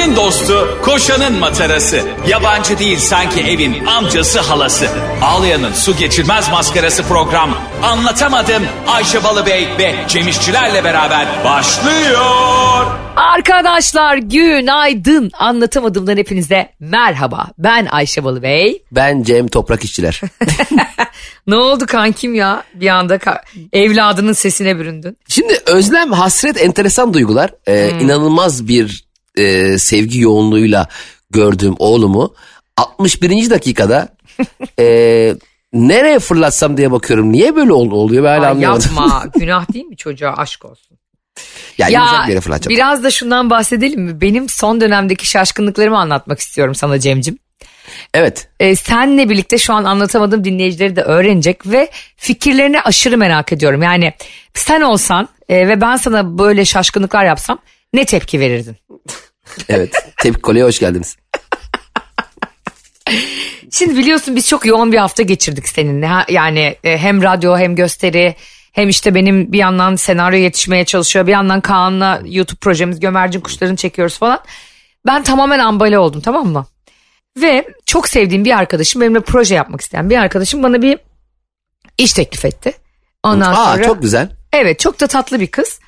Ayşe'nin dostu, koşanın matarası. Yabancı değil sanki evin amcası halası. Ağlayan'ın su geçirmez maskarası program. Anlatamadım Ayşe Balıbey ve Cemişçilerle beraber başlıyor. Arkadaşlar günaydın. Anlatamadığımdan hepinize merhaba. Ben Ayşe Balıbey. Ben Cem Toprak İşçiler. Ne oldu kankim ya? Bir anda ka- evladının sesine büründün. Şimdi özlem, hasret enteresan duygular. Ee, İnanılmaz bir e, sevgi yoğunluğuyla gördüğüm oğlumu 61. dakikada e, nereye fırlatsam diye bakıyorum. Niye böyle ol- oluyor ben hala Ay anlamadım. yapma. Günah değil mi çocuğa aşk olsun. ya, Ya yere fırlatacağım. biraz da şundan bahsedelim mi? Benim son dönemdeki şaşkınlıklarımı anlatmak istiyorum sana Cem'cim. Evet. Ee, senle birlikte şu an anlatamadığım dinleyicileri de öğrenecek ve fikirlerini aşırı merak ediyorum. Yani sen olsan e, ve ben sana böyle şaşkınlıklar yapsam ne tepki verirdin? Evet. Tepki kolye hoş geldiniz. Şimdi biliyorsun biz çok yoğun bir hafta geçirdik seninle. Yani e, hem radyo hem gösteri hem işte benim bir yandan senaryo yetişmeye çalışıyor. Bir yandan Kaan'la YouTube projemiz Gömercin Kuşlarını çekiyoruz falan. Ben tamamen ambale oldum tamam mı? Ve çok sevdiğim bir arkadaşım benimle proje yapmak isteyen bir arkadaşım bana bir iş teklif etti. Ondan Aa sonra çok güzel. evet çok da tatlı bir kız.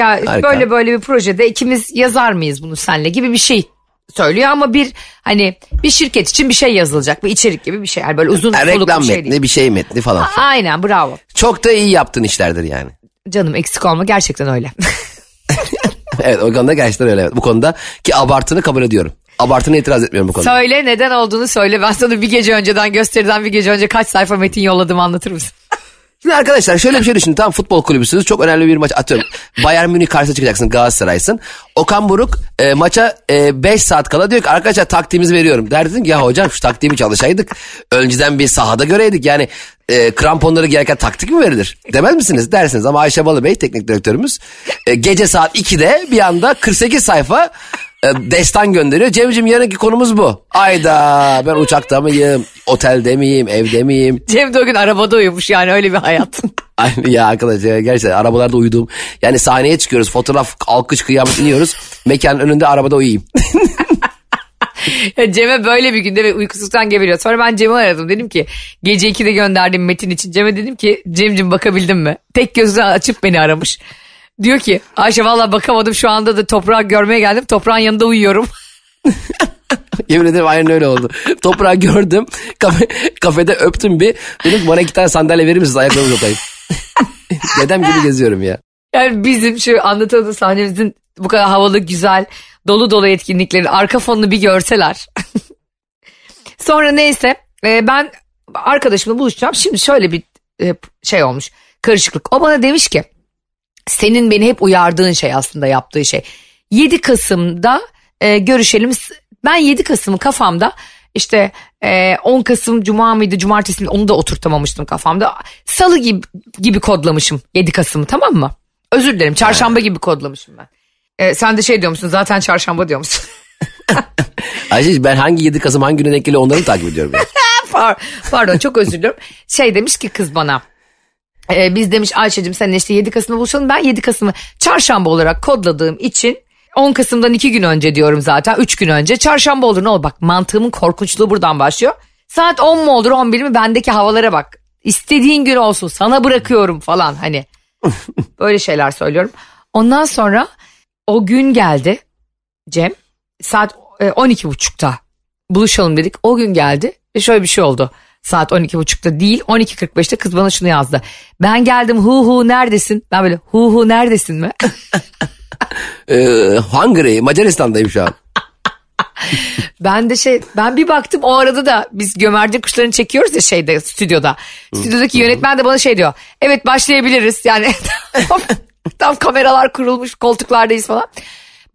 Ya Harika. böyle böyle bir projede ikimiz yazar mıyız bunu senle gibi bir şey söylüyor ama bir hani bir şirket için bir şey yazılacak bir içerik gibi bir şey. Yani böyle uzun soluklu reklam bir şey metni değil. bir şey metni falan. Aynen bravo. Çok da iyi yaptığın işlerdir yani. Canım eksik olma gerçekten öyle. Evet o konuda gerçekten öyle. Bu konuda ki abartını kabul ediyorum. Abartına itiraz etmiyorum bu konuda. söyle neden olduğunu söyle. Ben sana bir gece önceden gösteriden bir gece önce kaç sayfa metin yolladım anlatır mısın? Şimdi arkadaşlar şöyle bir şey düşünün. Tam futbol kulübüsünüz. Çok önemli bir maç atıyorum. Bayern Münih karşısına çıkacaksın Galatasaray'sın. Okan Buruk e, maça 5 saat kala diyor ki arkadaşlar taktiğimizi veriyorum. Derdin ki ya hocam şu taktiğimi çalışaydık. Önceden bir sahada göreydik. Yani e, kramponları gereken taktik mi verilir? Demez misiniz? Dersiniz ama Ayşe Balıbey teknik direktörümüz e, gece saat 2'de bir anda 48 sayfa e, destan gönderiyor. Cemciğim yarınki konumuz bu. Ayda ben uçakta mıyım? Otelde miyim? Evde miyim? Cem de o gün arabada uyumuş yani öyle bir hayat. Aynı ya arkadaş ya gerçekten arabalarda uyuduğum. Yani sahneye çıkıyoruz fotoğraf alkış kıyamet iniyoruz. Mekanın önünde arabada uyuyayım. Cem'e böyle bir günde ve uykusuzluktan geberiyor. Sonra ben Cem'i aradım. Dedim ki gece 2'de gönderdim metin için. Cem'e dedim ki Cem'cim bakabildin mi? Tek gözünü açıp beni aramış. Diyor ki Ayşe valla bakamadım şu anda da toprağı görmeye geldim. Toprağın yanında uyuyorum. Yemin ederim aynen öyle oldu. Toprağı gördüm. Kafe, kafede öptüm bir. Dedim bana iki tane sandalye verir misiniz ayaklarımı uzatayım. Dedem gibi geziyorum ya. Yani bizim şu anlatılan sahnemizin bu kadar havalı, güzel, dolu dolu etkinliklerin arka fonunu bir görseler. Sonra neyse e, ben arkadaşımla buluşacağım. Şimdi şöyle bir e, şey olmuş, karışıklık. O bana demiş ki senin beni hep uyardığın şey aslında yaptığı şey. 7 Kasım'da e, görüşelim. Ben 7 Kasım'ı kafamda işte e, 10 Kasım Cuma mıydı Cumartesi miydi onu da oturtamamıştım kafamda. Salı gibi, gibi kodlamışım 7 Kasım'ı tamam mı? Özür dilerim çarşamba gibi kodlamışım ben. E, sen de şey diyormuşsun zaten çarşamba diyormuşsun. Ayşe ben hangi 7 Kasım hangi güne denk geliyor onları mı takip ediyorum. Ya. Par- Pardon çok özür diliyorum. Şey demiş ki kız bana. E, biz demiş Ayşe'cim sen işte 7 Kasım'da buluşalım. Ben 7 Kasım'ı çarşamba olarak kodladığım için 10 Kasım'dan 2 gün önce diyorum zaten 3 gün önce. Çarşamba olur ne olur bak mantığımın korkunçluğu buradan başlıyor. Saat 10 mu olur 11 mi bendeki havalara bak. İstediğin gün olsun sana bırakıyorum falan hani. Böyle şeyler söylüyorum. Ondan sonra o gün geldi Cem saat e, 12.30'da buluşalım dedik. O gün geldi ve şöyle bir şey oldu. Saat 12.30'da değil 12.45'te kız bana şunu yazdı. Ben geldim hu hu neredesin? Ben böyle hu hu neredesin mi? Ee, Hungary Macaristan'dayım şu an. ben de şey ben bir baktım o arada da biz gömerci kuşlarını çekiyoruz ya şeyde stüdyoda. Stüdyodaki yönetmen de bana şey diyor. Evet başlayabiliriz yani tam, tam kameralar kurulmuş koltuklardayız falan.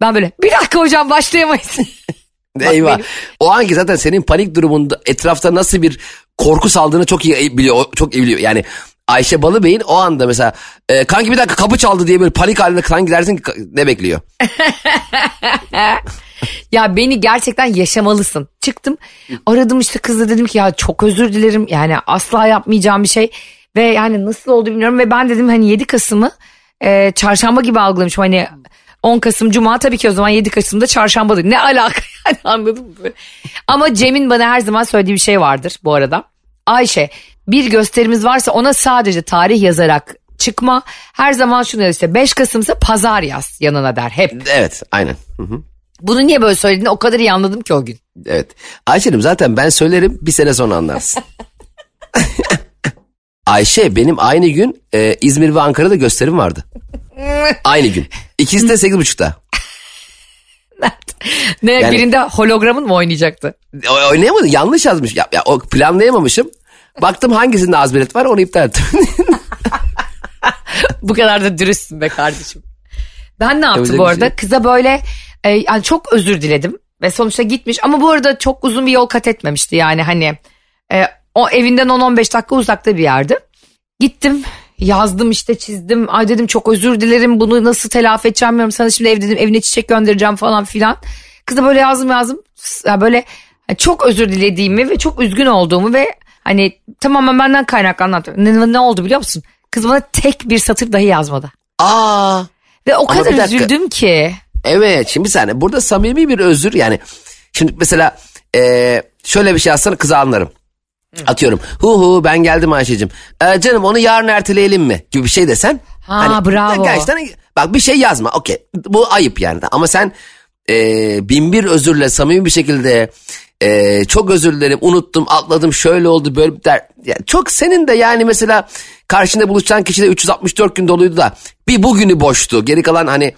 Ben böyle bir dakika hocam başlayamayız. Eyvah. benim- O anki zaten senin panik durumunda etrafta nasıl bir korku saldığını çok iyi biliyor. Çok iyi biliyor. Yani Ayşe Balıbey'in o anda mesela e, kanki bir dakika kapı çaldı diye böyle panik halinde sanki dersin ki ne bekliyor? Ya beni gerçekten yaşamalısın. Çıktım aradım işte kızla dedim ki ya çok özür dilerim yani asla yapmayacağım bir şey. Ve yani nasıl oldu bilmiyorum ve ben dedim hani 7 Kasım'ı e, çarşamba gibi algılamışım hani 10 Kasım Cuma tabii ki o zaman 7 Kasım'da çarşambadır. Ne alaka yani anladın mı? Ama Cem'in bana her zaman söylediği bir şey vardır bu arada. Ayşe bir gösterimiz varsa ona sadece tarih yazarak çıkma. Her zaman şunu der işte 5 Kasım'sa pazar yaz yanına der hep. Evet aynen. Hı hı. Bunu niye böyle söylediğini o kadar iyi anladım ki o gün. Evet. Ayşe'cim zaten ben söylerim bir sene sonra anlarsın. Ayşe benim aynı gün e, İzmir ve Ankara'da gösterim vardı. aynı gün. İkisi de sekiz buçukta. Ne Yani- birinde hologramın mı oynayacaktı? Oynayamadım yanlış yazmış. Ya, ya, planlayamamışım. Baktım hangisinde az bilet var onu iptal ettim. Bu kadar da dürüstsün be kardeşim. Ben ne yaptım Öyle bu bir arada? şey. Kıza böyle e, yani çok özür diledim ve sonuçta gitmiş ama bu arada çok uzun bir yol kat etmemişti yani hani e, o evinden 10-15 dakika uzakta bir yerdi. Gittim yazdım işte çizdim ay dedim çok özür dilerim bunu nasıl telafi edeceğim bilmiyorum sana şimdi ev dedim evine çiçek göndereceğim falan filan. Kıza böyle yazdım yazdım Ya böyle çok özür dilediğimi ve çok üzgün olduğumu ve hani tamamen benden kaynaklı anlatıyorum. Ne, ne oldu biliyor musun? Kız bana tek bir satır dahi yazmadı. Aa Ve o kadar üzüldüm ki. evet şimdi bir saniye burada samimi bir özür yani. Şimdi mesela e, şöyle bir şey yazsana kıza anlarım. Atıyorum hu hu ben geldim Ayşe'cim. E, canım onu yarın erteleyelim mi gibi bir şey desen. Ha, bravo. Gerçekten bak bir şey yazma okey bu ayıp yani ama sen e, bin bir özürle samimi bir şekilde e, çok özür dilerim unuttum atladım şöyle oldu böyle der. Yani çok senin de yani mesela karşında buluşacağın kişi de 364 gün doluydu da bir bugünü boştu geri kalan hani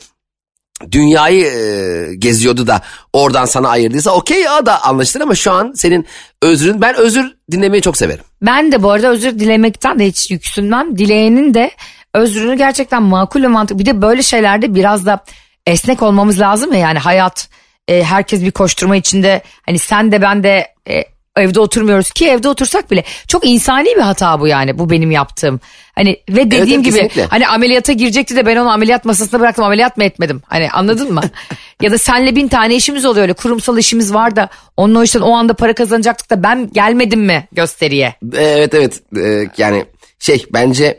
dünyayı e, geziyordu da oradan sana ayırdıysa okey ya da anlaşılır ama şu an senin özrün ben özür dinlemeyi çok severim. Ben de bu arada özür dilemekten de hiç yüksünmem. Dileyenin de özrünü gerçekten makul ve mantıklı. Bir de böyle şeylerde biraz da esnek olmamız lazım ya yani hayat e, herkes bir koşturma içinde hani sen de ben de e, evde oturmuyoruz ki evde otursak bile çok insani bir hata bu yani bu benim yaptığım. Hani ve dediğim evet, gibi kesinlikle. hani ameliyata girecekti de ben onu ameliyat masasına bıraktım ameliyat mı etmedim hani anladın mı? ya da senle bin tane işimiz oluyor öyle kurumsal işimiz var da onun o işten o anda para kazanacaktık da ben gelmedim mi gösteriye? Evet evet Ee, yani şey bence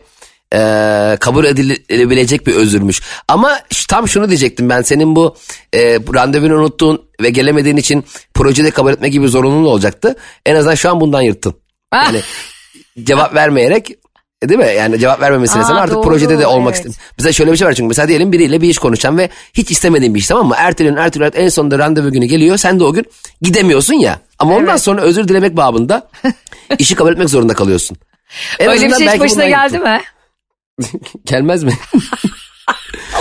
e, kabul edilebilecek bir özürmüş. Ama tam şunu diyecektim ben senin bu e, randevunu unuttuğun ve gelemediğin için projede kabul etme gibi zorunluluğun olacaktı. En azından şu an bundan yırttın. Ah. Yani cevap vermeyerek e, değil mi? Yani cevap verme meselesi artık doğru, projede de olmak evet. istedim. Mesela şöyle bir şey var çünkü mesela diyelim biriyle bir iş konuşacağım ve hiç istemediğim bir iş tamam mı? Erteliyorsun erteliyorsun en sonunda randevu günü geliyor sen de o gün gidemiyorsun ya. Ama ondan Evet. sonra özür dilemek babında işi kabul etmek zorunda kalıyorsun. En Öyle bir şey hiç başına geldi yırttın. mi? Gelmez mi?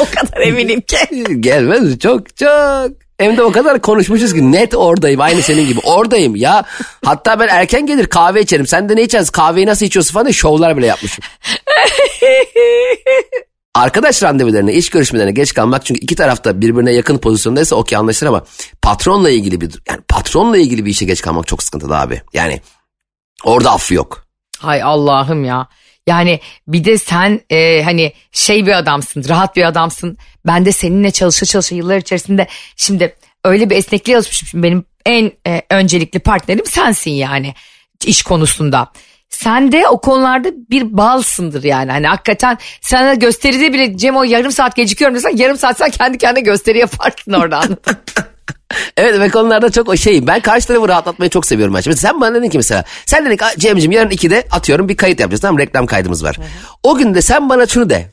O kadar eminim ki. Gelmez mi? Çok çok. Hem de o kadar konuşmuşuz ki net oradayım aynı senin gibi. Oradayım ya. Hatta ben erken gelir kahve içerim. Sen de ne içersin? Kahveyi nasıl içiyorsun falan diye şovlar bile yapmışım. Arkadaş randevularına, iş görüşmelerine geç kalmak çünkü iki tarafta birbirine yakın pozisyondaysa okey anlaşılır ama patronla ilgili bir yani patronla ilgili bir işe geç kalmak çok sıkıntılı abi. Yani orada affı yok. Hay Allah'ım ya. Yani bir de sen e, hani şey bir adamsın, rahat bir adamsın. Ben de seninle çalışa çalışa yıllar içerisinde şimdi öyle bir esnekliğe alışmışım. Şimdi benim en e, öncelikli partnerim sensin yani iş konusunda. Sen de o konularda bir balsındır yani. Hani hakikaten sana gösteride bile Cem o yarım saat gecikiyorum desen yarım saat sen kendi kendine gösteri yaparsın oradan. Evet ve konularda çok o şey. Ben karşı tarafı rahatlatmayı çok seviyorum. Ben. Mesela sen bana dedin ki mesela. Sen dedin ki "Aa, Cem'ciğim yarın 2'de atıyorum bir kayıt yapacağız. Tamam reklam kaydımız var. O gün de sen bana şunu de.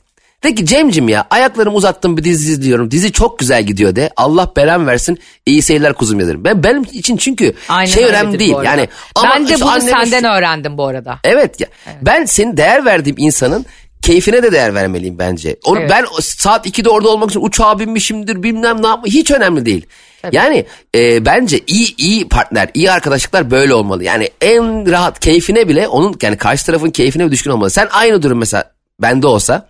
De ki Cem'cim ya ayaklarımı uzattım bir dizi izliyorum. Dizi çok güzel gidiyor de. Allah belamı versin. İyi seyirler kuzum dedim. Ben benim için çünkü Aynen şey önemli değil. Yani ben de bunu anneme senden şu- öğrendim bu arada. Evet, ya, ben senin değer verdiğim insanın keyfine de değer vermeliyim bence. Onu, Evet. Ben saat 2'de orada olmak için uçağa binmişimdir bilmem ne yapma hiç önemli değil. Yani e, bence iyi iyi partner, iyi arkadaşlıklar böyle olmalı. Yani en rahat keyfine bile onun yani karşı tarafın keyfine düşkün olmalı. Sen aynı durum mesela bende olsa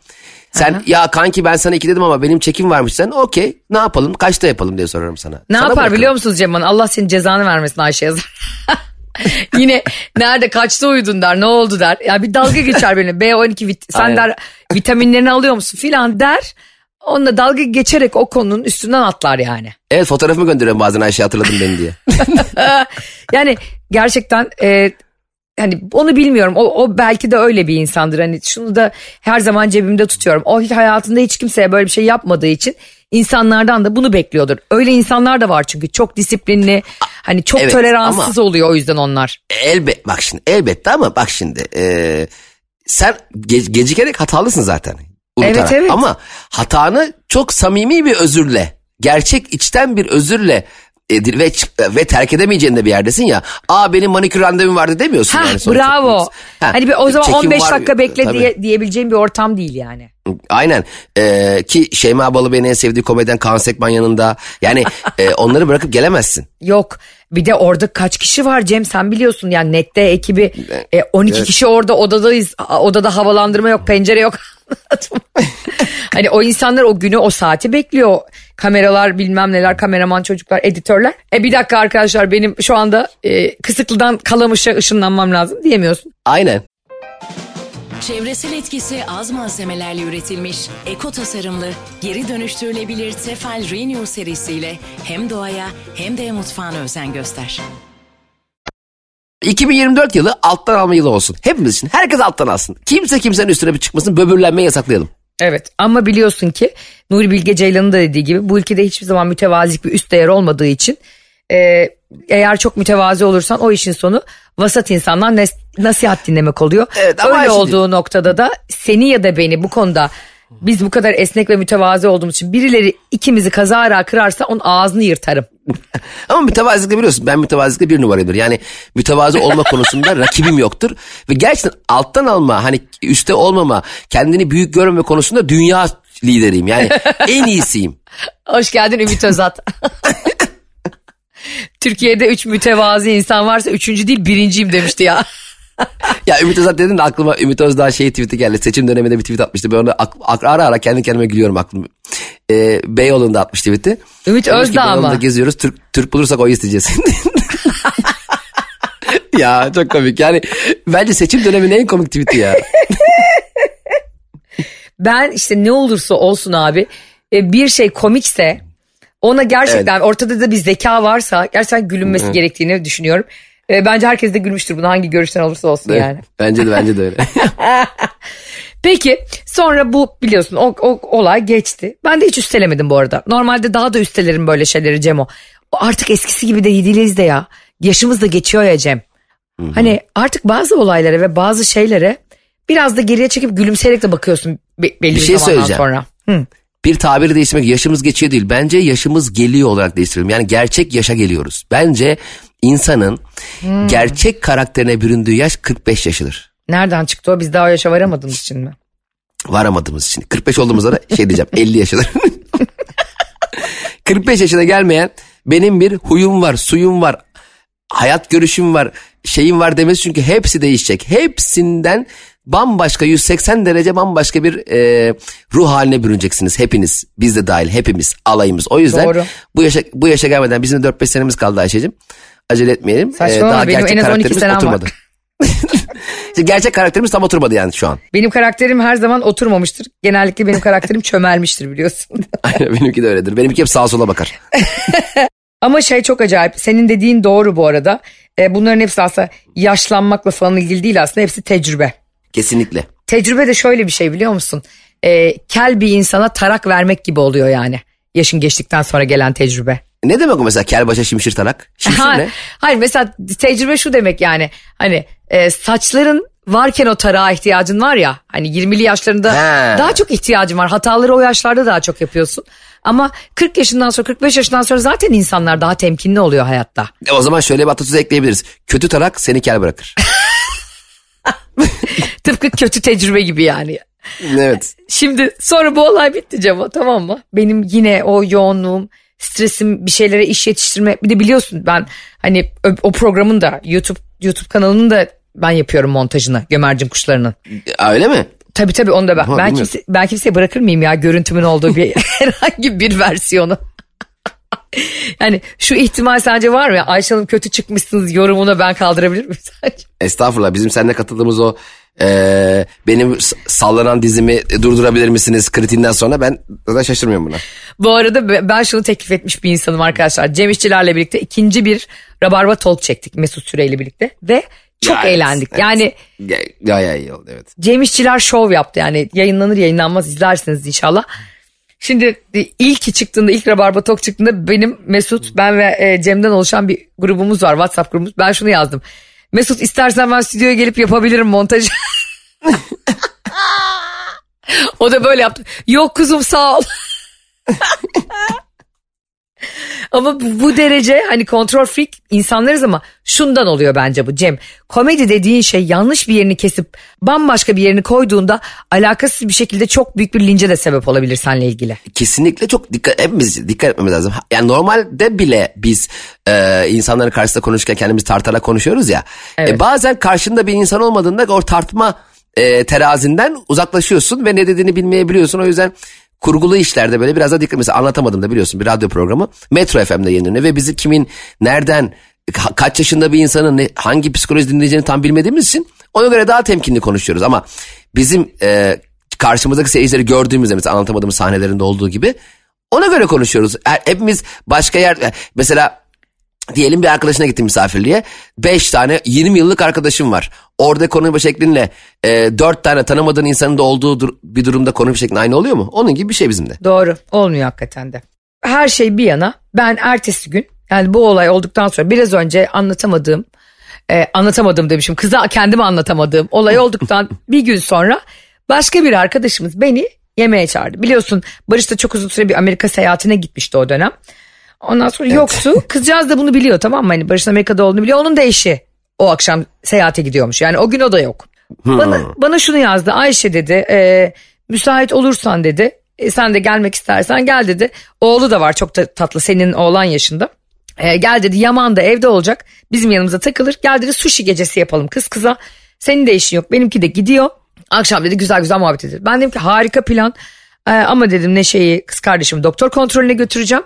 sen ya kanki ben sana iki dedim ama benim çekim varmış sen okey ne yapalım kaçta yapalım diye sorarım sana. Ne Sana yapar bırakırım. biliyor musunuz Cemal? Allah senin cezanı vermesin Ayşe yazar. Yine nerede kaçta uyudun der ne oldu der. Ya bir dalga geçer benimle B12 vit sen Aynen. der vitaminlerini alıyor musun filan der. Onunla dalga geçerek o konunun üstünden atlar yani. Evet fotoğrafımı gönderiyorum bazen Ayşe hatırladın beni diye. Yani gerçekten e, hani onu bilmiyorum. O, o belki de öyle bir insandır. Hani şunu da her zaman cebimde tutuyorum. O hayatında hiç kimseye böyle bir şey yapmadığı için insanlardan da bunu bekliyordur. Öyle insanlar da var çünkü çok disiplinli, hani çok Evet, toleranssız oluyor o yüzden onlar. Elbet bak şimdi elbette ama bak şimdi e, sen ge- gecikerek hatalısın zaten. Evet, evet. Ama hatanı çok samimi bir özürle, gerçek içten bir özürle e, ve ve terk edemeyeceğin de bir yerdesin ya. Aa benim manikür randevum vardı demiyorsun Ha yani. bravo. Ha, hani bir, o zaman çekim 15 var- dakika bekle Tabii. diye, diyebileceğim bir ortam değil yani. Aynen Ee, ki Şeyma Balıbey'in en sevdiği komedyen Kaan Sekman yanında. Yani e, onları bırakıp gelemezsin. Yok bir de orada kaç kişi var Cem sen biliyorsun yani nette ekibi e, 12 Evet. kişi orada odadayız odada havalandırma yok pencere yok hani o insanlar o günü o saati bekliyor kameralar bilmem neler kameraman çocuklar editörler e bir dakika arkadaşlar benim şu anda e, kısıklıdan kalamışa ışınlanmam lazım diyemiyorsun Aynen. Çevresel etkisi az malzemelerle üretilmiş, eko tasarımlı, geri dönüştürülebilir Tefal Renew serisiyle hem doğaya hem de mutfağına özen göster. 2024 yılı alttan alma yılı olsun. Hepimiz için. Herkes alttan alsın. Kimse kimsenin üstüne bir çıkmasın. Böbürlenmeyi yasaklayalım. Evet ama biliyorsun ki Nuri Bilge Ceylan'ın da dediği gibi bu ülkede hiçbir zaman mütevazilik bir üst değer olmadığı için e, eğer çok mütevazi olursan o işin sonu vasat insanlar nes- nasihat dinlemek oluyor. Evet, ama Öyle Ayşe- olduğu noktada da seni ya da beni bu konuda biz bu kadar esnek ve mütevazi olduğumuz için birileri ikimizi kazara kırarsa onun ağzını yırtarım. Ama mütevazilikle biliyorsun ben mütevazilikle bir numarayımdır. Yani mütevazı olma konusunda rakibim yoktur. Ve gerçekten alttan alma hani üstte olmama kendini büyük görmeme konusunda dünya lideriyim. Yani en iyisiyim. Hoş geldin Ümit Özat. Türkiye'de üç mütevazi insan varsa üçüncü değil birinciyim demişti ya. Ya Ümit Özat dedin de aklıma Ümit Özdağ şey tweet'i geldi. Seçim döneminde bir tweet atmıştı. Ben ak- ara ara kendi kendime gülüyorum aklım. Ee, Beyoğlu'nda atmış tweet'i. Ümit Demiş ki, Özdağ Beyoğlu'nda mı? geziyoruz. Türk, Türk bulursak oy isteyeceğiz. ya çok komik. Yani bence seçim döneminin en komik tweet'i ya. Ben işte ne olursa olsun abi e, bir şey komikse ona gerçekten ortada da bir zeka varsa gerçekten gülünmesi gerektiğini düşünüyorum. E, Bence herkes de gülmüştür buna hangi görüşten olursa olsun yani. Bence de bence de öyle. Peki sonra bu biliyorsun o, o olay geçti. Ben de hiç üstelemedim bu arada. Normalde daha da üstelerim böyle şeyleri Cemo. Artık eskisi gibi de değiliz de ya. Yaşımız da geçiyor ya Cem. Hani artık bazı olaylara ve bazı şeylere biraz da geriye çekip gülümseyerek de bakıyorsun be- belli bir, şey zamandan söyleyeceğim. sonra. Hı. bir tabiri değiştirmek yaşımız geçiyor değil. Bence yaşımız geliyor olarak değiştirelim. Yani gerçek yaşa geliyoruz. Bence insanın Hmm. gerçek karakterine büründüğü yaş 45 yaşıdır. Nereden çıktı o? Biz daha o yaşa varamadığımız için mi? Varamadığımız için. 45 olduğumuzda da şey diyeceğim 50 yaşıdır. 45 yaşına gelmeyen benim bir huyum var, suyum var, hayat görüşüm var, şeyim var demesi çünkü hepsi değişecek. Hepsinden bambaşka 180 derece bambaşka bir e, ruh haline bürüneceksiniz hepiniz. Biz de dahil hepimiz alayımız. O yüzden Doğru. bu yaşa bu yaşa gelmeden bizim de 4-5 senemiz kaldı Ayşe'cim. Acele etmeyelim. Saçmalama, daha benim gerçek en az 12 karakterimiz senem var. oturmadı. İşte gerçek karakterimiz tam oturmadı yani şu an. Benim karakterim her zaman oturmamıştır. Genellikle benim karakterim çömelmiştir biliyorsun. Aynen benimki de öyledir. Benimki hep sağa sola bakar. Ama şey çok acayip. Senin dediğin doğru bu arada. E, bunların hepsi aslında yaşlanmakla falan ilgili değil aslında. Hepsi tecrübe. Kesinlikle. Tecrübe de şöyle bir şey biliyor musun? E, kel bir insana tarak vermek gibi oluyor yani. Yaşın geçtikten sonra gelen tecrübe. Ne demek o mesela kel başa şimşir tarak? Şimşir Ha, ne? Hayır mesela tecrübe şu demek yani. Hani e, saçların varken o tarağa ihtiyacın var ya. Hani 20'li yaşlarında He. daha çok ihtiyacın var. Hataları o yaşlarda daha çok yapıyorsun. Ama 40 yaşından sonra 45 yaşından sonra zaten insanlar daha temkinli oluyor hayatta. E o zaman şöyle bir atasözü ekleyebiliriz. Kötü tarak seni kel bırakır. Tıpkı kötü tecrübe gibi yani. evet. Şimdi sonra bu olay bitti Cemo tamam mı? Benim yine o yoğunluğum, stresim, bir şeylere iş yetiştirme. Bir de biliyorsun ben hani o, programın da YouTube YouTube kanalının da ben yapıyorum montajını Gömercin Kuşları'nın. Öyle mi? Tabii tabii onu da ben. Aha, ben, bilmiyorum. kimse, ben kimseye bırakır mıyım ya görüntümün olduğu bir herhangi bir versiyonu. yani şu ihtimal sence var mı? Ayşe Hanım kötü çıkmışsınız yorumuna ben kaldırabilir miyim sence? Estağfurullah bizim seninle katıldığımız o e, benim sallanan dizimi durdurabilir misiniz kritiğinden sonra ben zaten şaşırmıyorum buna. Bu arada be- ben şunu teklif etmiş bir insanım arkadaşlar. Cem İşçilerle birlikte ikinci bir Rabarba Talk çektik Mesut Süreyle birlikte. Ve Çok Ya, eğlendik. evet. Yani Ya, ya, ya iyi oldu evet. Cem İşçiler şov yaptı yani yayınlanır yayınlanmaz izlersiniz inşallah. Şimdi ilki çıktığında ilk Rabarba Tok çıktığında benim Mesut ben ve e, Cem'den oluşan bir grubumuz var WhatsApp grubumuz. Ben şunu yazdım. Mesut istersen ben stüdyoya gelip yapabilirim montajı. o da böyle yaptı. Yok kuzum sağ ol. Ama bu, bu derece hani kontrol freak insanlarız ama şundan oluyor bence bu Cem. Komedi dediğin şey yanlış bir yerini kesip bambaşka bir yerini koyduğunda alakasız bir şekilde çok büyük bir lince de sebep olabilir seninle ilgili. Kesinlikle çok dikkat hepimiz dikkat etmemiz lazım. Yani normalde bile biz e, insanların karşısında konuşurken kendimizi tartarak konuşuyoruz ya. Evet. E, bazen karşında bir insan olmadığında o tartma e, terazinden uzaklaşıyorsun ve ne dediğini bilmeyebiliyorsun. O yüzden kurgulu işlerde böyle biraz daha dikkat mesela anlatamadım da biliyorsun bir radyo programı Metro FM'de yayınlanıyor ve bizi kimin nereden ka- kaç yaşında bir insanın hangi psikoloji dinleyeceğini tam bilmediğimiz için ona göre daha temkinli konuşuyoruz ama bizim e, karşımızdaki seyircileri gördüğümüzde mesela anlatamadığımız sahnelerinde olduğu gibi ona göre konuşuyoruz. Her- Hepimiz başka yer mesela diyelim bir arkadaşına gittim misafirliğe. 5 tane 20 yıllık arkadaşım var. Orada konuşma şeklinle e, 4 tane tanımadığın insanın da olduğu dur- bir durumda konuşma şeklin aynı oluyor mu? Onun gibi bir şey bizim de. Doğru olmuyor hakikaten de. Her şey bir yana ben ertesi gün yani bu olay olduktan sonra biraz önce anlatamadığım e, anlatamadım demişim kıza kendime anlatamadığım olay olduktan bir gün sonra başka bir arkadaşımız beni yemeğe çağırdı. Biliyorsun Barış da çok uzun süre bir Amerika seyahatine gitmişti o dönem. Ondan sonra yoktu. Kızcağız da bunu biliyor tamam mı? Hani Barış'ın Amerika'da olduğunu biliyor. Onun da eşi o akşam seyahate gidiyormuş. Yani o gün o da yok. Bana, bana şunu yazdı. Ayşe dedi e, müsait olursan dedi. e, sen de gelmek istersen gel dedi. Oğlu da var çok da tatlı senin oğlan yaşında. E, gel dedi Yaman da evde olacak. Bizim yanımıza takılır. Gel dedi sushi gecesi yapalım kız kıza. Senin de işin yok benimki de gidiyor. Akşam dedi güzel güzel muhabbet edelim. Ben dedim ki harika plan. E, ama dedim Neşe'yi kız kardeşimi doktor kontrolüne götüreceğim.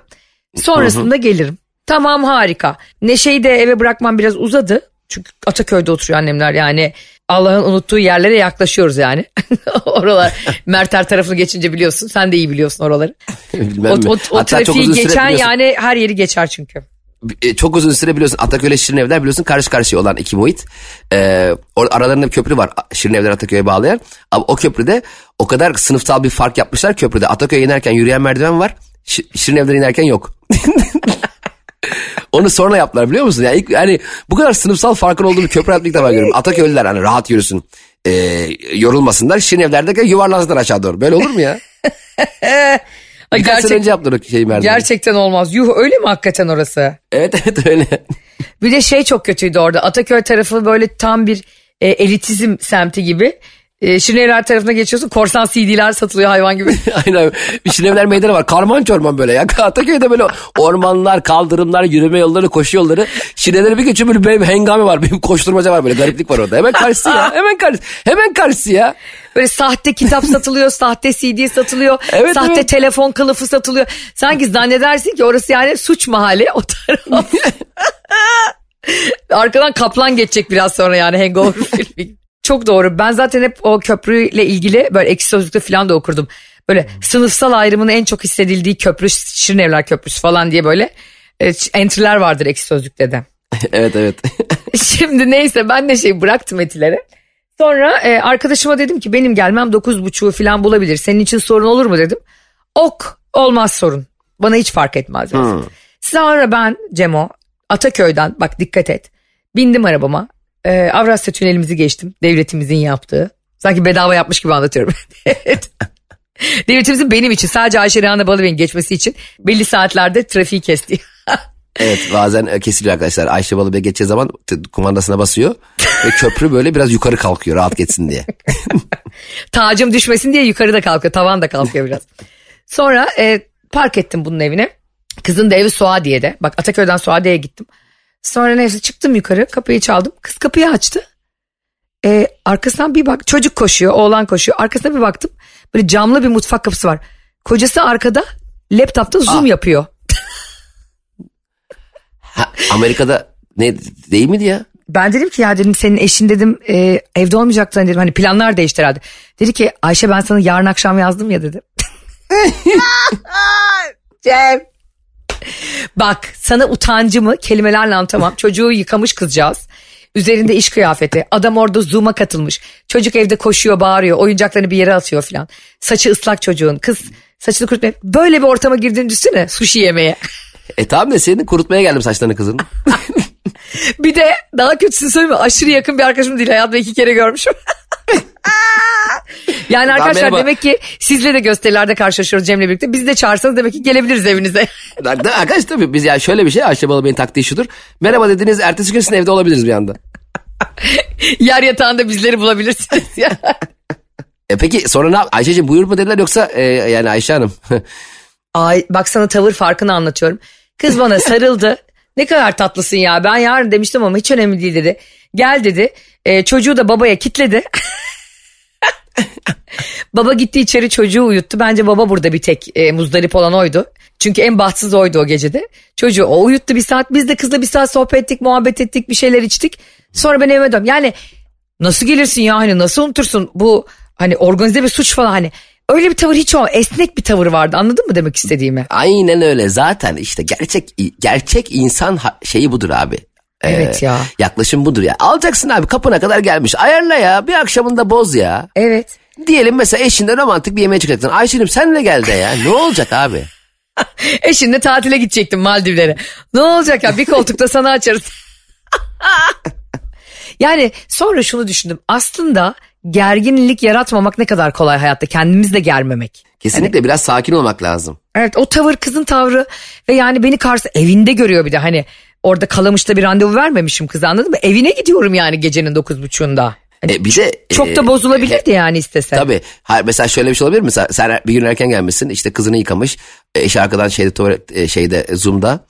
Sonrasında gelirim. Tamam harika. Neşe'yi de eve bırakmam biraz uzadı. Çünkü Ataköy'de oturuyor annemler yani. Allah'ın unuttuğu yerlere yaklaşıyoruz yani. Oralar Merter tarafını geçince biliyorsun. Sen de iyi biliyorsun oraları. Bilmem O, o, o trafiği geçen yani her yeri geçer çünkü. e, çok uzun süre biliyorsun Ataköy'le Şirin Evler biliyorsun karşı karşıya olan iki muhit. Ee, or- aralarında bir köprü var Şirin Evler Ataköy'e bağlayan. Ama o köprüde o kadar sınıfsal bir fark yapmışlar köprüde. Ataköy'e inerken yürüyen merdiven var. Şi- Şirin Evler'e inerken yok. Onu sonra yaptılar biliyor musun? Yani, ilk, yani bu kadar sınıfsal farkın olduğu bir köprü ilk defa görüyorum. Ataköy'lüler hani rahat yürüsün. E, yorulmasınlar. Şirin Evler'de yuvarlansınlar aşağı doğru. Böyle olur mu ya? Ay, Birkaç sene gerçek- önce yaptılar o şeyi merdiveni. gerçekten olmaz. Yuh öyle mi hakikaten orası? Evet evet öyle. Bir de şey çok kötüydü orada. Ataköy tarafı böyle tam bir e, elitizm semti gibi. E, Şirinevler tarafına geçiyorsun korsan CD'ler satılıyor hayvan gibi. Aynen. Bir Şirinevler meydanı var. Karman çorman böyle ya. Ataköy'de böyle ormanlar, kaldırımlar, yürüme yolları, koşu yolları. Şirinevlere bir geçiyor böyle benim hengame var. Benim koşturmaca var böyle. Gariplik var orada. Hemen karşısı ya. Hemen karşısı. Hemen karşısı ya. Böyle sahte kitap satılıyor, sahte CD satılıyor, Evet, sahte evet. telefon kılıfı satılıyor. Sanki zannedersin ki orası yani suç mahalli o taraf. Arkadan kaplan geçecek biraz sonra yani Hangover filmi. Çok doğru. Ben zaten hep o köprüyle ilgili böyle ekşi sözlükte falan da okurdum. Böyle sınıfsal ayrımın en çok hissedildiği köprü Şirinevler Köprüsü falan diye böyle e, entry'ler vardır ekşi sözlükte de. evet evet. Şimdi neyse ben de şey bıraktım etilere. Sonra e, arkadaşıma dedim ki benim gelmem 9.30'u falan bulabilir. Senin için sorun olur mu dedim. Ok olmaz sorun. Bana hiç fark etmez. dedi. Sonra ben Cemo Ataköy'den bak dikkat et. Bindim arabama. E, Avrasya tünelimizi geçtim. Devletimizin yaptığı. Sanki bedava yapmış gibi anlatıyorum. Devletimizin benim için sadece Ayşe Rehan'la Balıbey'in geçmesi için belli saatlerde trafiği kesti. Evet bazen kesiliyor arkadaşlar. Ayşe Balıbey geçeceği zaman kumandasına basıyor. ve köprü böyle biraz yukarı kalkıyor rahat geçsin diye. Tacım düşmesin diye yukarıda kalkıyor. Tavan da kalkıyor biraz. Sonra e, park ettim bunun evine. Kızın da evi Suadiye'de. Bak Ataköy'den Suadiye'ye gittim. Sonra neyse çıktım yukarı kapıyı çaldım. Kız kapıyı açtı. E, arkasından bir bak çocuk koşuyor oğlan koşuyor. Arkasına bir baktım böyle camlı bir mutfak kapısı var. Kocası arkada laptopta zoom yapıyor. Ha, Amerika'da ne değil miydi ya? Ben dedim ki ya dedim senin eşin dedim e, evde olmayacaktı dedim hani planlar değişti herhalde. Dedi ki Ayşe ben sana yarın akşam yazdım ya dedi. Cem. Bak sana utancımı kelimelerle anlatamam. Çocuğu yıkamış kızcağız. Üzerinde iş kıyafeti. Adam orada Zoom'a katılmış. Çocuk evde koşuyor bağırıyor. Oyuncaklarını bir yere atıyor falan. Saçı ıslak çocuğun. Kız saçını kurutmaya. Böyle bir ortama girdiğini düşünsene sushi yemeye. E tamam da senin kurutmaya geldim saçlarını kızın. bir de daha kötüsünü söyleyeyim mi? Aşırı yakın bir arkadaşım değil. Hayatımda iki kere görmüşüm. Yani arkadaşlar merhaba. demek ki sizle de gösterilerde karşılaşıyoruz Cem'le birlikte. Bizi de çağırsanız demek ki gelebiliriz evinize. Arkadaş tabii biz yani şöyle bir şey Ayşe Balı Bey'in taktiği şudur. Merhaba dediniz ertesi gün sizin evde olabiliriz bir anda. Yer yatağında bizleri bulabilirsiniz ya. E peki sonra ne yap? Ayşe'cim buyur mu dediler yoksa e, yani Ayşe Hanım. Ay bak sana tavır farkını anlatıyorum. Kız bana sarıldı. Ne kadar tatlısın ya ben yarın demiştim ama hiç önemli değil dedi. Gel dedi. E, çocuğu da babaya kitledi. Baba gitti içeri çocuğu uyuttu. Bence baba burada bir tek e, muzdarip olan oydu. Çünkü en bahtsız oydu o gecede. Çocuğu o uyuttu bir saat. Biz de kızla bir saat sohbet ettik, muhabbet ettik, bir şeyler içtik. Sonra ben evime döndüm. Yani nasıl gelirsin ya hani nasıl unutursun bu hani organize bir suç falan hani. Öyle bir tavır hiç o esnek bir tavır vardı anladın mı demek istediğimi? Aynen öyle zaten işte gerçek gerçek insan şeyi budur abi. Ee, Evet ya. Yaklaşım budur ya. Alacaksın abi kapına kadar gelmiş. Ayarla ya bir akşamında boz ya. Evet. Diyelim mesela eşinle romantik bir yemeğe çıkacaksın. Ayşe'cim senle gel de ya. Ne olacak abi? Eşinle tatile gidecektim Maldivlere. Ne olacak ya bir koltukta sana açarız. yani sonra şunu düşündüm. Aslında gerginlik yaratmamak ne kadar kolay hayatta. Kendimiz de germemek. Kesinlikle biraz sakin olmak lazım. Evet o tavır kızın tavrı ve yani beni karşı evinde görüyor bir de hani orada Kalamış'ta bir randevu vermemişim kıza anladın mı? Evine gidiyorum yani gecenin dokuz buçuğunda. Hani E, bir de çok e, da bozulabilirdi yani istese. Tabii. Hayır, mesela şöyle bir şey olabilir mi? Sen, sen bir gün erken gelmişsin. işte kızını yıkamış. E, Eşi arkadan şeyde, tuvalet, e, şeyde Zoom'da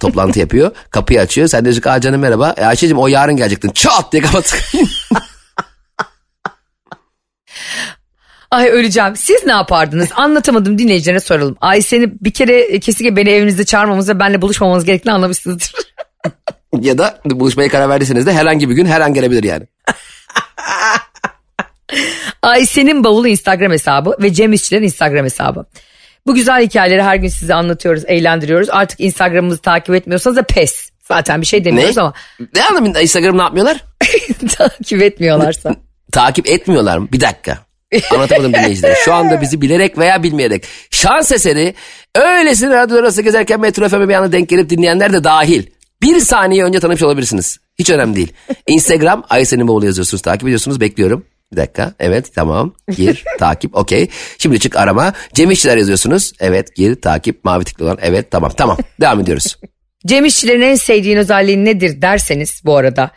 toplantı yapıyor. Kapıyı açıyor. Sen diyorsun ki "Aa canım merhaba. E, Ayşe'cim o yarın gelecektin. Çat diye kapat. Ay öleceğim. Siz ne yapardınız? Anlatamadım dinleyicilerine soralım. Ay seni bir kere e, kesinlikle beni evinizde çağırmamız ve benimle buluşmamamız gerektiğini anlamışsınızdır. ya da buluşmaya karar verdiyseniz de herhangi bir gün her an gelebilir yani. Ayşe'nin bavulu Instagram hesabı ve Cem İşçilerin Instagram hesabı. Bu güzel hikayeleri her gün size anlatıyoruz, eğlendiriyoruz. Artık Instagram'ımızı takip etmiyorsanız da pes. Zaten bir şey demiyoruz Ne? ama Ne anlamında Instagram ne yapmıyorlar? takip etmiyorlarsa. Takip etmiyorlar mı? Bir dakika. Anlatamadım dinleyicilere. Şu anda bizi bilerek veya bilmeyerek şans eseri öylesine radyo arası gezerken Metro FM'e bir anda denk gelip dinleyenler de dahil. Bir saniye önce tanımış olabilirsiniz. Hiç önemli değil. Instagram Aysen'in bavulu yazıyorsunuz takip ediyorsunuz bekliyorum. Bir dakika evet tamam gir takip okey. Şimdi çık arama Cem İşçiler yazıyorsunuz. Evet gir takip mavi tıklı olan evet tamam tamam devam ediyoruz. Cem İşçilerin en sevdiğin özelliği nedir derseniz bu arada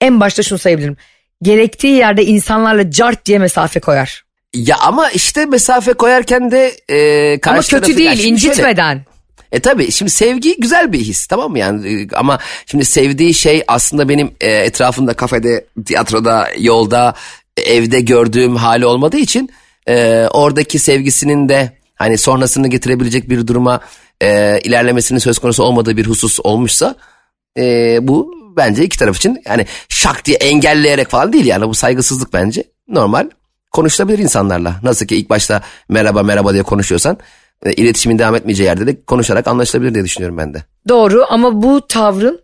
en başta şunu sayabilirim. Gerektiği yerde insanlarla cart diye mesafe koyar. Ya ama işte mesafe koyarken de e, karşı Ama kötü tarafı- değil şöyle- incitmeden. E tabi şimdi sevgi güzel bir his tamam mı yani E, ama şimdi sevdiği şey aslında benim e, etrafımda kafede, tiyatroda, yolda, evde gördüğüm hali olmadığı için e, oradaki sevgisinin de hani sonrasını getirebilecek bir duruma e, ilerlemesinin söz konusu olmadığı bir husus olmuşsa e, bu bence iki taraf için yani şak diye engelleyerek falan değil yani bu saygısızlık bence normal konuşulabilir insanlarla. Nasıl ki ilk başta merhaba merhaba diye konuşuyorsan e, iletişimin devam etmeyeceği yerde de konuşarak anlaşılabilir diye düşünüyorum ben de. Doğru ama bu tavrın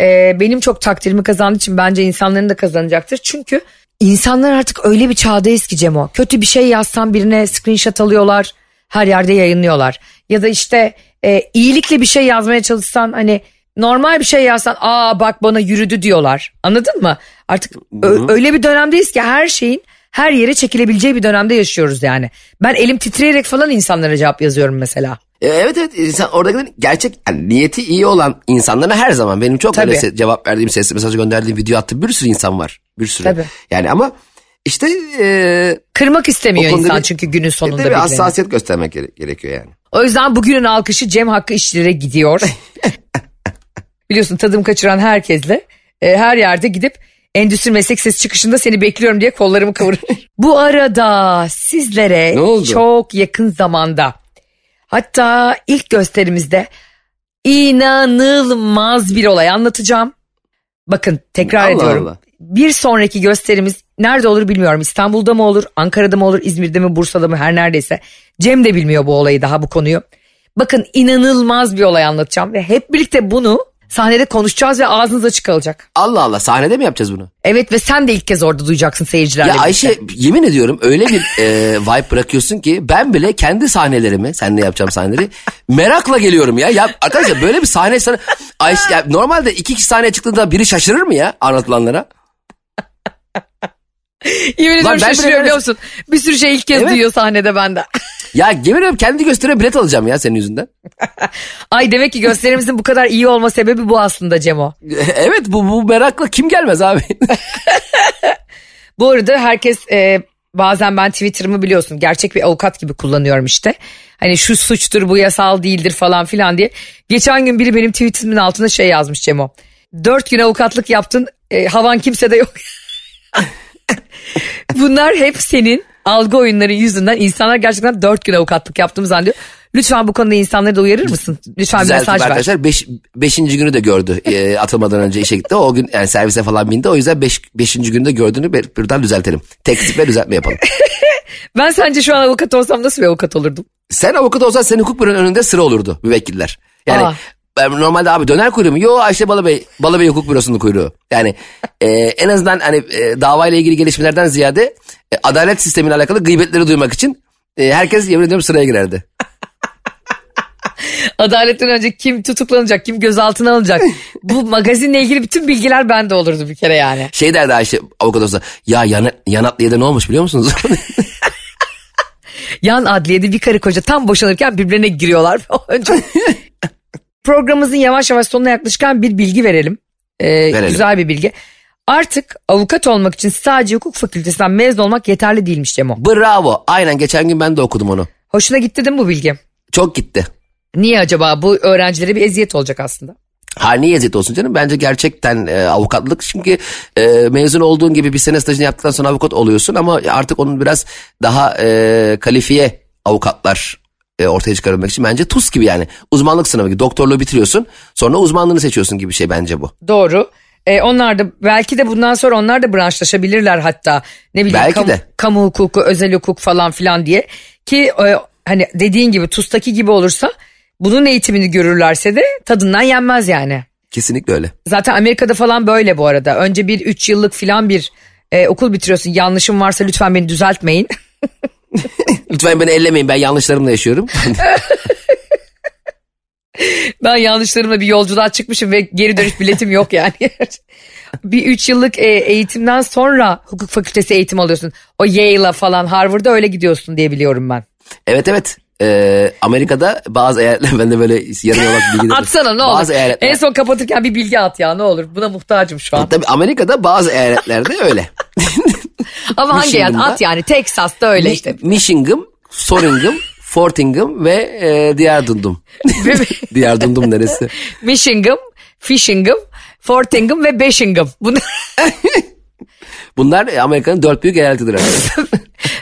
e, benim çok takdirimi kazandığı için bence insanların da kazanacaktır. Çünkü insanlar artık öyle bir çağdayız ki Cemo. Kötü bir şey yazsan birine screenshot alıyorlar. Her yerde yayınlıyorlar. Ya da işte e, iyilikle bir şey yazmaya çalışsan hani normal bir şey yazsan aa bak bana yürüdü diyorlar. Anladın mı? Artık ö- öyle bir dönemdeyiz ki her şeyin her yere çekilebileceği bir dönemde yaşıyoruz yani. Ben elim titreyerek falan insanlara cevap yazıyorum mesela. E, Evet evet insan oradakilerin gerçek yani niyeti iyi olan insanlara her zaman benim çok Tabii. öyle se- cevap verdiğim sesli mesaj gönderdiğim video attı bir sürü insan var bir sürü. Tabii. Yani ama işte e, Kırmak istemiyor insan bir- çünkü günün e, sonunda birilerini. hassasiyet göstermek gere- gerekiyor yani. O yüzden bugünün alkışı Cem Hakkı işçilere gidiyor. Biliyorsun tadım kaçıran herkesle e, her yerde gidip endüstri meslek sesi çıkışında seni bekliyorum diye kollarımı kıvırır. Bu arada sizlere çok yakın zamanda hatta ilk gösterimizde inanılmaz bir olay anlatacağım. Bakın tekrar Allah ediyorum. Allah. Bir sonraki gösterimiz nerede olur bilmiyorum. İstanbul'da mı olur, Ankara'da mı olur, İzmir'de mi, Bursa'da mı her neredeyse. Cem de bilmiyor bu olayı daha bu konuyu. Bakın inanılmaz bir olay anlatacağım ve hep birlikte bunu Sahnede konuşacağız ve ağzınız açık kalacak. Allah Allah sahnede mi yapacağız bunu? Evet ve sen de ilk kez orada duyacaksın seyircilerle. Ya birlikte. Ayşe yemin ediyorum öyle bir e, vibe bırakıyorsun ki ben bile kendi sahnelerimi seninle yapacağım sahneleri merakla geliyorum ya. Ya arkadaşlar böyle bir sahne sana Ayşe ya normalde iki kişi sahneye çıktığında biri şaşırır mı ya anlatılanlara? Yemin ediyorum şaşırıyorum biliyor musun? Bir sürü şey ilk kez Evet. duyuyor sahnede bende. Ya yemin ediyorum kendi gösterime bilet alacağım ya senin yüzünden. Ay demek ki gösterimizin bu kadar iyi olma sebebi bu aslında Cemo. Evet bu, bu merakla kim gelmez abi? Bu arada herkes e, bazen ben Twitter'ımı biliyorsun gerçek bir avukat gibi kullanıyorum işte. Hani şu suçtur bu yasal değildir falan filan diye. Geçen gün biri benim tweetimin altına şey yazmış Cemo. Dört gün avukatlık yaptın e, havan kimsede yok. Bunlar hep senin algı oyunları yüzünden insanlar gerçekten dört gün avukatlık yaptığımı zannediyor. Lütfen bu konuda insanları da uyarır mısın? Lütfen bir Düzeltip mesaj ver. arkadaşlar beş, beşinci günü de gördü e, atılmadan önce işe gitti. O gün yani servise falan bindi o yüzden beş, beşinci günde gördüğünü bir- buradan düzeltelim. Teksip ve düzeltme yapalım. Ben sence şu an avukat olsam nasıl bir avukat olurdum? Sen avukat olsan senin hukuk büronun önünde sıra olurdu müvekkiller. Yani Aa. Ben normalde abi döner kuyruğu mu? Yo Ayşe Balıbey, Balıbey Hukuk Bürosu'nun kuyruğu. Yani e, en azından hani e, davayla ilgili gelişmelerden ziyade e, adalet sistemiyle alakalı gıybetleri duymak için e, herkes yemin ediyorum sıraya girerdi. Adaletten önce kim tutuklanacak, kim gözaltına alınacak. Bu magazinle ilgili bütün bilgiler bende olurdu bir kere yani. Şey derdi Ayşe avukat olsa ya yan, yan adliyede ne olmuş biliyor musunuz? Yan adliyede bir karı koca tam boşanırken birbirine giriyorlar. önce programımızın yavaş yavaş sonuna yaklaşırken bir bilgi verelim. Ee, Güzel bir bilgi. Artık avukat olmak için sadece hukuk fakültesinden mezun olmak yeterli değilmiş Cemo. Bravo aynen geçen gün ben de okudum onu. Hoşuna gitti değil mi bu bilgi? Çok gitti. Niye acaba? Bu öğrencilere bir eziyet olacak aslında. Ha niye eziyet olsun canım? Bence gerçekten e, avukatlık çünkü e, mezun olduğun gibi bir sene stajını yaptıktan sonra avukat oluyorsun ama artık onun biraz daha e, kalifiye avukatlar e, ortaya çıkarılmak için bence TUS gibi yani uzmanlık sınavı gibi doktorluğu bitiriyorsun sonra uzmanlığını seçiyorsun gibi bir şey bence bu. Doğru. Ee, onlar da belki de bundan sonra onlar da branşlaşabilirler hatta. Ne bileyim Belki kamu, de. kamu hukuku, özel hukuk falan filan diye. Ki e, hani dediğin gibi TUS'taki gibi olursa bunun eğitimini görürlerse de tadından yenmez yani. Kesinlikle öyle. Zaten Amerika'da falan böyle bu arada. Önce bir 3 yıllık filan bir e, okul bitiriyorsun. Yanlışım varsa lütfen beni düzeltmeyin. Lütfen beni ellemeyin ben yanlışlarımla yaşıyorum. Ben yanlışlarımla bir yolculuğa çıkmışım ve geri dönüş biletim yok yani. bir 3 yıllık e, eğitimden sonra hukuk fakültesi eğitim alıyorsun. O Yale'a falan Harvard'a öyle gidiyorsun diye biliyorum ben. evet evet. Ee, Amerika'da bazı eyaletler ben de böyle yarım yalak bilgi Atsana ne olur. Bazı eyaletler. En son kapatırken bir bilgi at ya ne olur. Buna muhtacım şu an. Tabii Amerika'da bazı eyaletlerde öyle. Ama hangi? Michigan'da- At yani. Texas'ta öyle işte. Michigan, Soringham, Fortingham ve e, diğer dundum. diğer dundum neresi? Michigan, Fishingham, Fortingham ve Beshingham. Bunlar, Bunlar Amerika'nın dört büyük eyaletidir.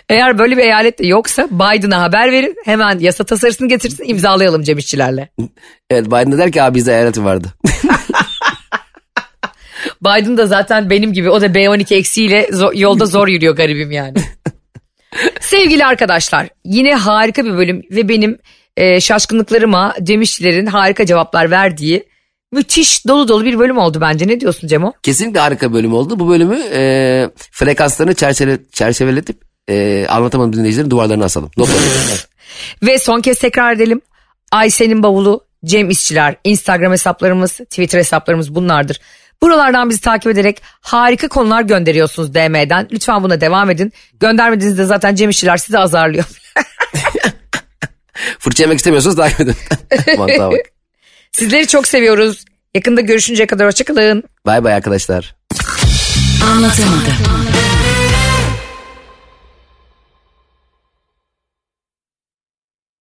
eğer böyle bir eyalet de yoksa Biden'a haber verin. Hemen yasa tasarısını getirsin imzalayalım Cem İşçilerle. evet Biden de der ki abi bizde eyaleti vardı. Biden da zaten benim gibi o da B12 eksiğiyle zo- yolda zor yürüyor garibim yani. Sevgili arkadaşlar yine harika bir bölüm ve benim e, şaşkınlıklarıma Cem İşçilerin harika cevaplar verdiği müthiş dolu dolu bir bölüm oldu bence. Ne diyorsun Cemo? Kesinlikle harika bölüm oldu. Bu bölümü e, frekanslarını çerçeve, çerçeveletip e, anlatamadım dinleyicilerin duvarlarına asalım. Ve son kez tekrar edelim. Ayşe'nin bavulu, Cem İşçiler, Instagram hesaplarımız, Twitter hesaplarımız bunlardır. Buralardan bizi takip ederek harika konular gönderiyorsunuz DM'den. Lütfen buna devam edin. Göndermediğinizde zaten Cem İşçiler sizi azarlıyor. Fırça yemek istemiyorsanız takip edin. Mantığa bak. Sizleri çok seviyoruz. Yakında görüşünceye kadar hoşçakalın. Bay bay arkadaşlar. Anlatamadım.